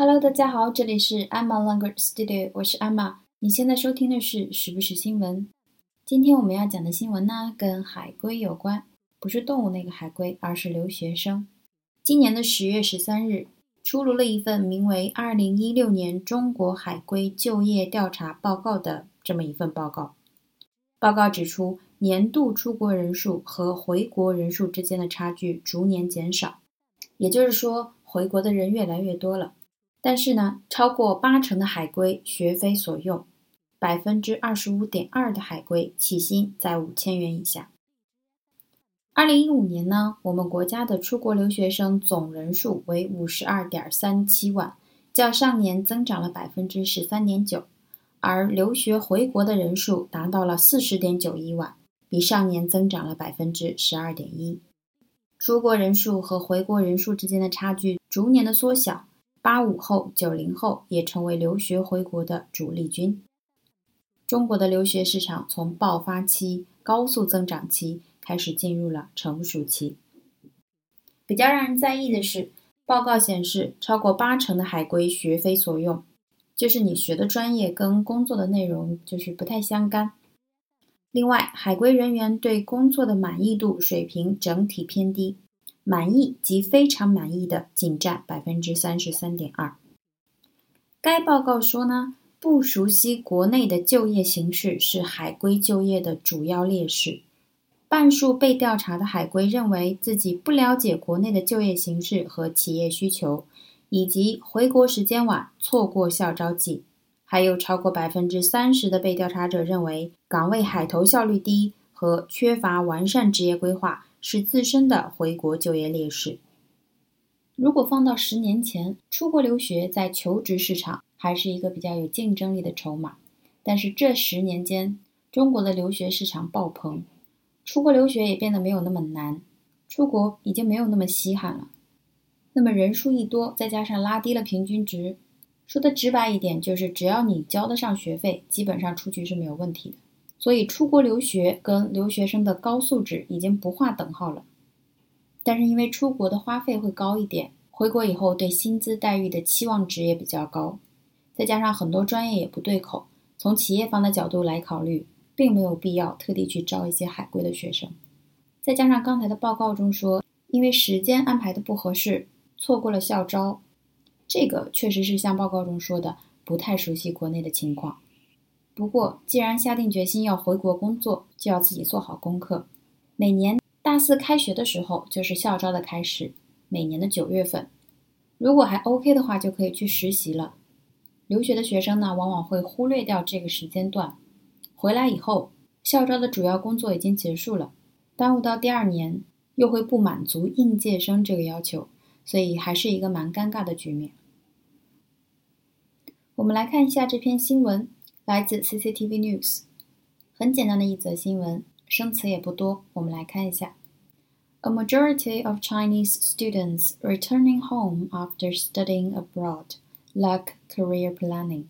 Hello，大家好，这里是 Emma Language Studio，我是 Emma。你现在收听的是时不时新闻。今天我们要讲的新闻呢，跟海归有关，不是动物那个海龟，而是留学生。今年的十月十三日，出炉了一份名为《二零一六年中国海归就业调查报告》的这么一份报告。报告指出，年度出国人数和回国人数之间的差距逐年减少，也就是说，回国的人越来越多了。但是呢，超过八成的海归学非所用，百分之二十五点二的海归起薪在五千元以下。二零一五年呢，我们国家的出国留学生总人数为五十二点三七万，较上年增长了百分之十三点九。而留学回国的人数达到了四十点九一万，比上年增长了百分之十二点一。出国人数和回国人数之间的差距逐年的缩小，八五后、九零后也成为留学回国的主力军。中国的留学市场从爆发期、高速增长期开始进入了成熟期。比较让人在意的是，报告显示，超过八成的海归学非所用。就是你学的专业跟工作的内容就是不太相干。另外，海归人员对工作的满意度水平整体偏低，满意及非常满意的仅占百分之三十三点二。该报告说呢，不熟悉国内的就业形势是海归就业的主要劣势。半数被调查的海归认为自己不了解国内的就业形势和企业需求。以及回国时间晚，错过校招季，还有超过百分之三十的被调查者认为岗位海投效率低和缺乏完善职业规划是自身的回国就业劣势。如果放到十年前，出国留学在求职市场还是一个比较有竞争力的筹码，但是这十年间，中国的留学市场爆棚，出国留学也变得没有那么难，出国已经没有那么稀罕了。那么人数一多，再加上拉低了平均值，说的直白一点，就是只要你交得上学费，基本上出去是没有问题的。所以出国留学跟留学生的高素质已经不划等号了。但是因为出国的花费会高一点，回国以后对薪资待遇的期望值也比较高，再加上很多专业也不对口，从企业方的角度来考虑，并没有必要特地去招一些海归的学生。再加上刚才的报告中说，因为时间安排的不合适。错过了校招，这个确实是像报告中说的，不太熟悉国内的情况。不过，既然下定决心要回国工作，就要自己做好功课。每年大四开学的时候就是校招的开始，每年的九月份，如果还 OK 的话，就可以去实习了。留学的学生呢，往往会忽略掉这个时间段，回来以后，校招的主要工作已经结束了，耽误到第二年，又会不满足应届生这个要求。所以还是一个蛮尴尬的局面。我们来看一下这篇新闻，来自 CCTV News，很简单的一则新闻，生词也不多。我们来看一下：A majority of Chinese students returning home after studying abroad lack career planning.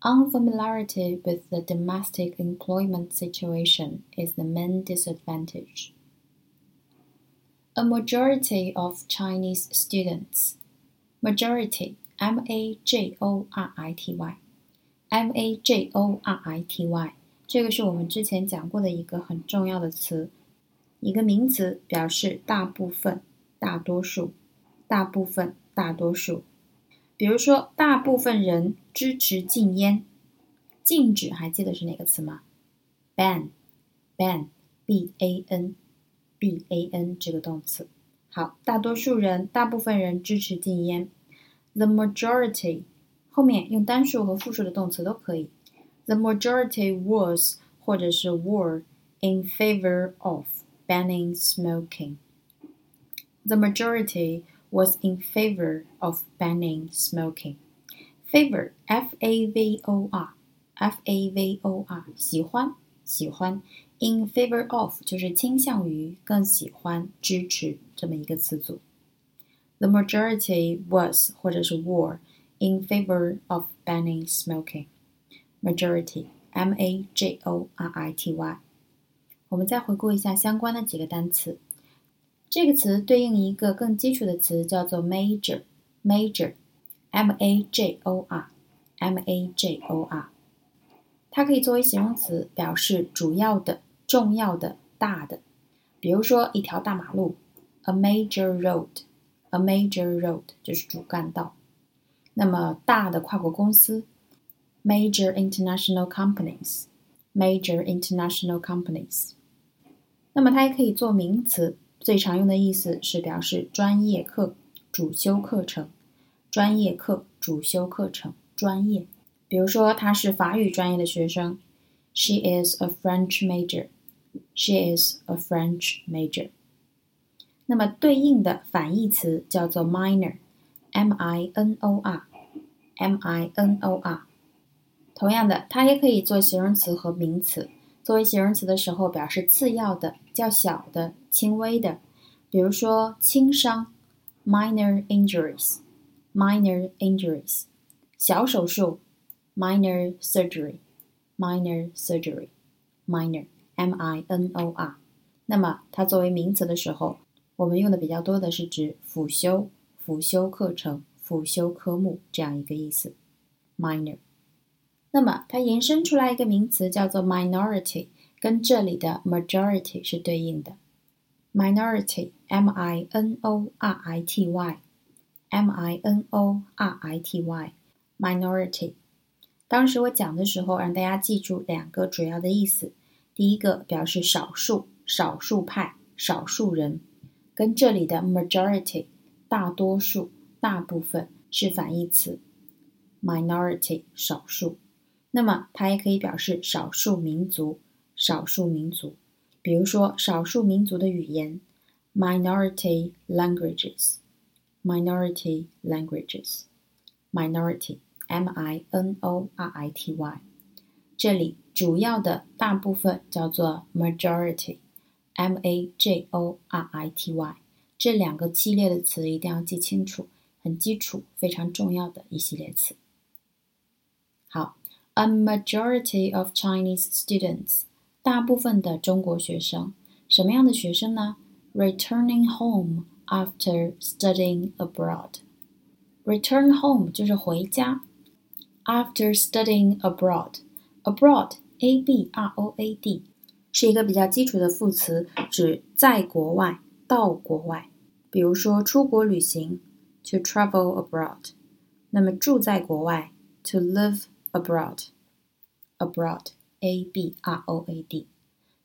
Unfamiliarity with the domestic employment situation is the main disadvantage a majority of Chinese students. Majority, M A J O R I T Y, M A J O R I T Y，这个是我们之前讲过的一个很重要的词，一个名词，表示大部分、大多数、大部分、大多数。比如说，大部分人支持禁烟，禁止还记得是哪个词吗？ban，ban，b a n。b a n 这个动词，好，大多数人、大部分人支持禁烟。The majority 后面用单数和复数的动词都可以。The majority was 或者是 were in favor of banning smoking. The majority was in favor of banning smoking. Favor, f a v o r, f a v o r，喜欢，喜欢。In favor of 就是倾向于、更喜欢、支持这么一个词组。The majority was 或者是 were in favor of banning smoking. Majority, M-A-J-O-R-I-T-Y。我们再回顾一下相关的几个单词。这个词对应一个更基础的词，叫做 major。major ，m a j o r，m a j o r。它可以作为形容词，表示主要的、重要的、大的。比如说，一条大马路，a major road，a major road 就是主干道。 那么，大的跨国公司，major international companies，major international companies。那么，它也可以做名词，最常用的意思是表示专业课、主修课程。专业课、主修课程、专业。比如说，他是法语专业的学生，She is a French major。She is a French major。那么对应的反义词叫做 minor minor，minor，。同样的，它也可以做形容词和名词。作为形容词的时候，表示次要的、较小的、轻微的。比如说，轻伤，minor injuries，minor injuries。小手术，minor surgery，minor surgery，minor。minor，那么它作为名词的时候，我们用的比较多的是指辅修、辅修课程、辅修科目这样一个意思。minor，那么它延伸出来一个名词叫做 minority，跟这里的 majority 是对应的。minority，m i n o r i t y，m i n o r i t y，minority。当时我讲的时候，让大家记住两个主要的意思。第一个表示少数、少数派、少数人，跟这里的 majority 大多数、大部分是反义词，minority 少数。那么它也可以表示少数民族、少数民族，比如说少数民族的语言，minority languages，minority languages，minority，m i n o r i t y。这里主要的大部分叫做 majority，m a j o r i t y，这两个系列的词一定要记清楚，很基础、非常重要的一系列词。好，a majority of Chinese students，大部分的中国学生，什么样的学生呢？Returning home after studying abroad。Return home 就是回家，after studying abroad。Abroad, a b r o a d，是一个比较基础的副词，指在国外、到国外。比如说出国旅行，to travel abroad。那么住在国外，to live abroad。Abroad, a b r o a d。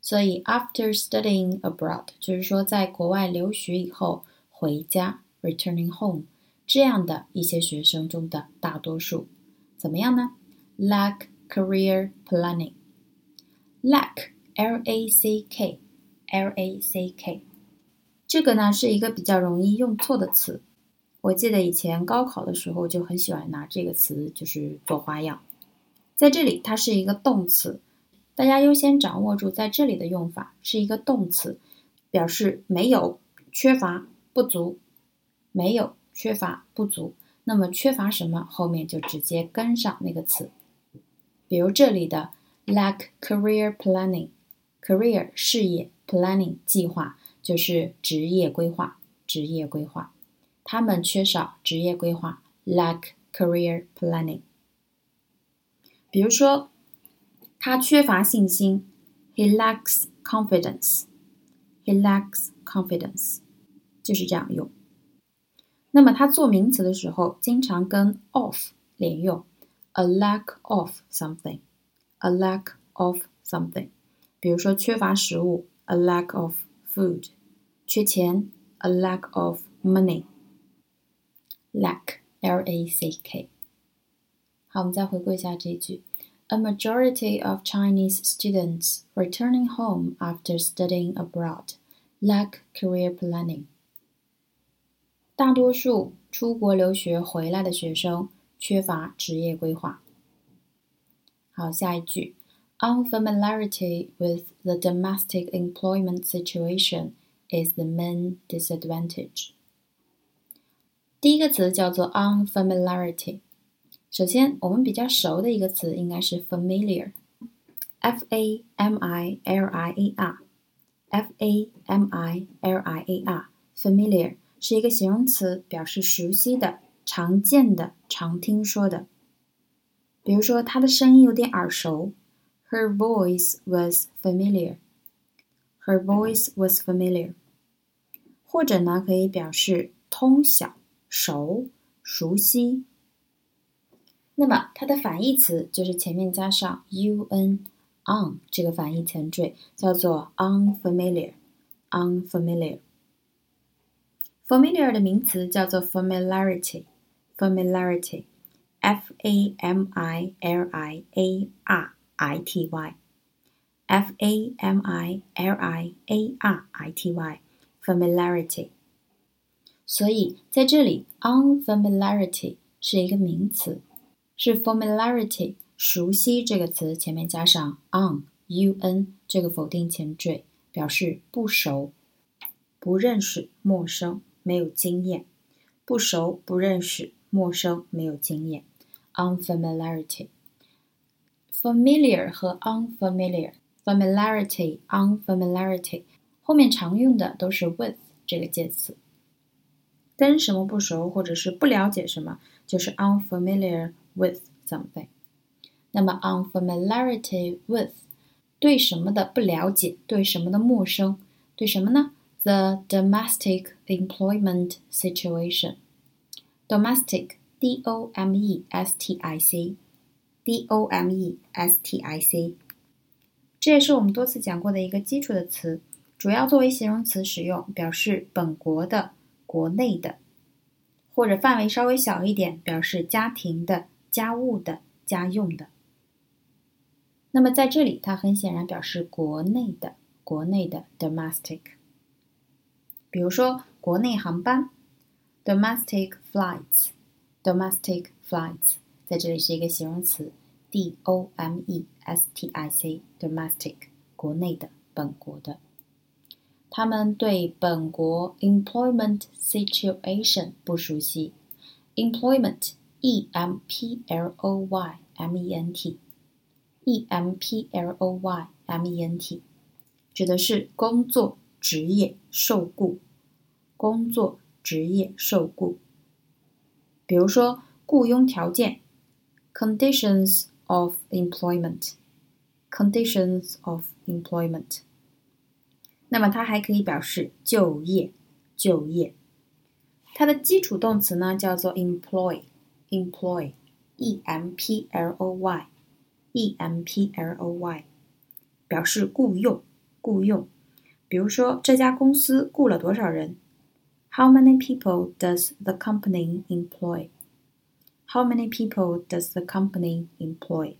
所以 after studying abroad，就是说在国外留学以后回家，returning home。这样的一些学生中的大多数，怎么样呢？Lack career planning. Lack, L-A-C-K, L-A-C-K，这个呢是一个比较容易用错的词。我记得以前高考的时候就很喜欢拿这个词，就是做花样。在这里，它是一个动词，大家优先掌握住在这里的用法是一个动词，表示没有、缺乏、不足，没有、缺乏、不足。那么缺乏什么，后面就直接跟上那个词。比如这里的 lack career planning，career 事业 planning 计划就是职业规划，职业规划，他们缺少职业规划 lack career planning。比如说他缺乏信心，he lacks confidence，he lacks confidence，就是这样用。那么它做名词的时候，经常跟 of 连用。a lack of something, a lack of something，比如说缺乏食物，a lack of food，缺钱，a lack of money。lack, L-A-C-K。好，我们再回顾一下这句：A majority of Chinese students returning home after studying abroad lack career planning。大多数出国留学回来的学生缺乏职业规划。好，下一句，unfamiliarity with the domestic employment situation is the main disadvantage。第一个词叫做 unfamiliarity。首先，我们比较熟的一个词应该是 familiar，f a m i l i a r，f a m i l i a r，familiar 是一个形容词，表示熟悉的、常见的。 常听说的。比如说，她的声音有点耳熟，Her voice was familiar. Her voice was familiar. 或者呢，可以表示通晓、熟、熟悉。那么它的反义词就是前面加上 un on 这个反义前缀，叫做 unfamiliar。unfamiliar。familiar 的名词叫做 familiarity。familiarity。f a m i l i a r i t y。 f a m i l i a r i t y。familiarity，所以在这里，unfamiliarity 是一个名词，是 familiarity 熟悉这个词前面加上 un 这个否定前缀，表示不熟、不认识、陌生、没有经验。不熟、不认识、陌生、没有经验，unfamiliarity，familiar 和 unfamiliar，familiarity，unfamiliarity。后面常用的都是 with 这个介词，跟什么不熟或者是不了解什么，就是 unfamiliar with something。那么 unfamiliarity with 对什么的不了解，对什么的陌生，对什么呢？The domestic employment situation。domestic d o m e s t i c d o m e s t i c， 这也是我们多次讲过的一个基础的词。主要作为形容词使用，表示本国的、国内的，或者范围稍微小一点，表示家庭的、家务的、家用的。那么在这里，它很显然表示国内的、国内的 domestic。比如说国内航班，domestic flights，domestic flights，在这里是一个形容词 ，d o m e s t i c，domestic，国内的、本国的。他们对本国 employment situation 不熟悉。employment e m p l o y m e n t e m p l o y m e n t 指的是工作、职业、受雇。工作、职业、受雇。比如说雇佣条件 conditions of employment conditions of employment。那么它还可以表示就业，就业。它的基础动词呢叫做 employ，employ，e m p l o y，e m p l o y，表示雇佣，雇佣。比如说这家公司雇了多少人？How many people does the company How many people does the company employ？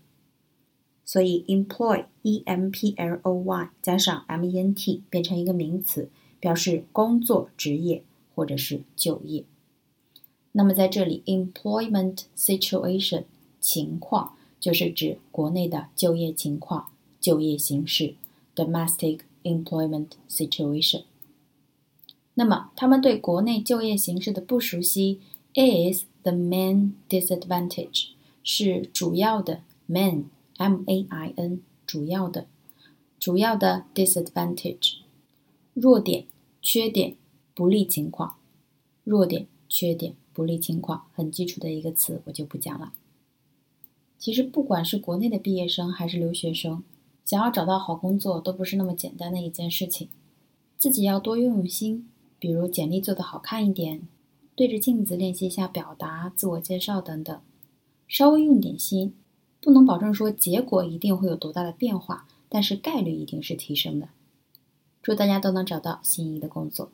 所以，employ e m p l o y 加上 m e n t 变成一个名词，表示工作、职业或者是就业。那么在这里，employment situation 情况就是指国内的就业情况、就业形势，domestic employment situation。那么他们对国内就业形势的不熟悉，is the main disadvantage 是主要的 main。M A I N 主要的，主要的 disadvantage 弱点、缺点、不利情况。弱点、缺点、不利情况，很基础的一个词，我就不讲了。其实不管是国内的毕业生还是留学生，想要找到好工作都不是那么简单的一件事情。自己要多用用心，比如简历做得好看一点，对着镜子练习一下表达、自我介绍等等，稍微用点心。不能保证说结果一定会有多大的变化，但是概率一定是提升的。祝大家都能找到心仪的工作。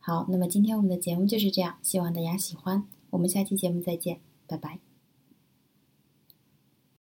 好，那么今天我们的节目就是这样，希望大家喜欢。我们下期节目再见，拜拜。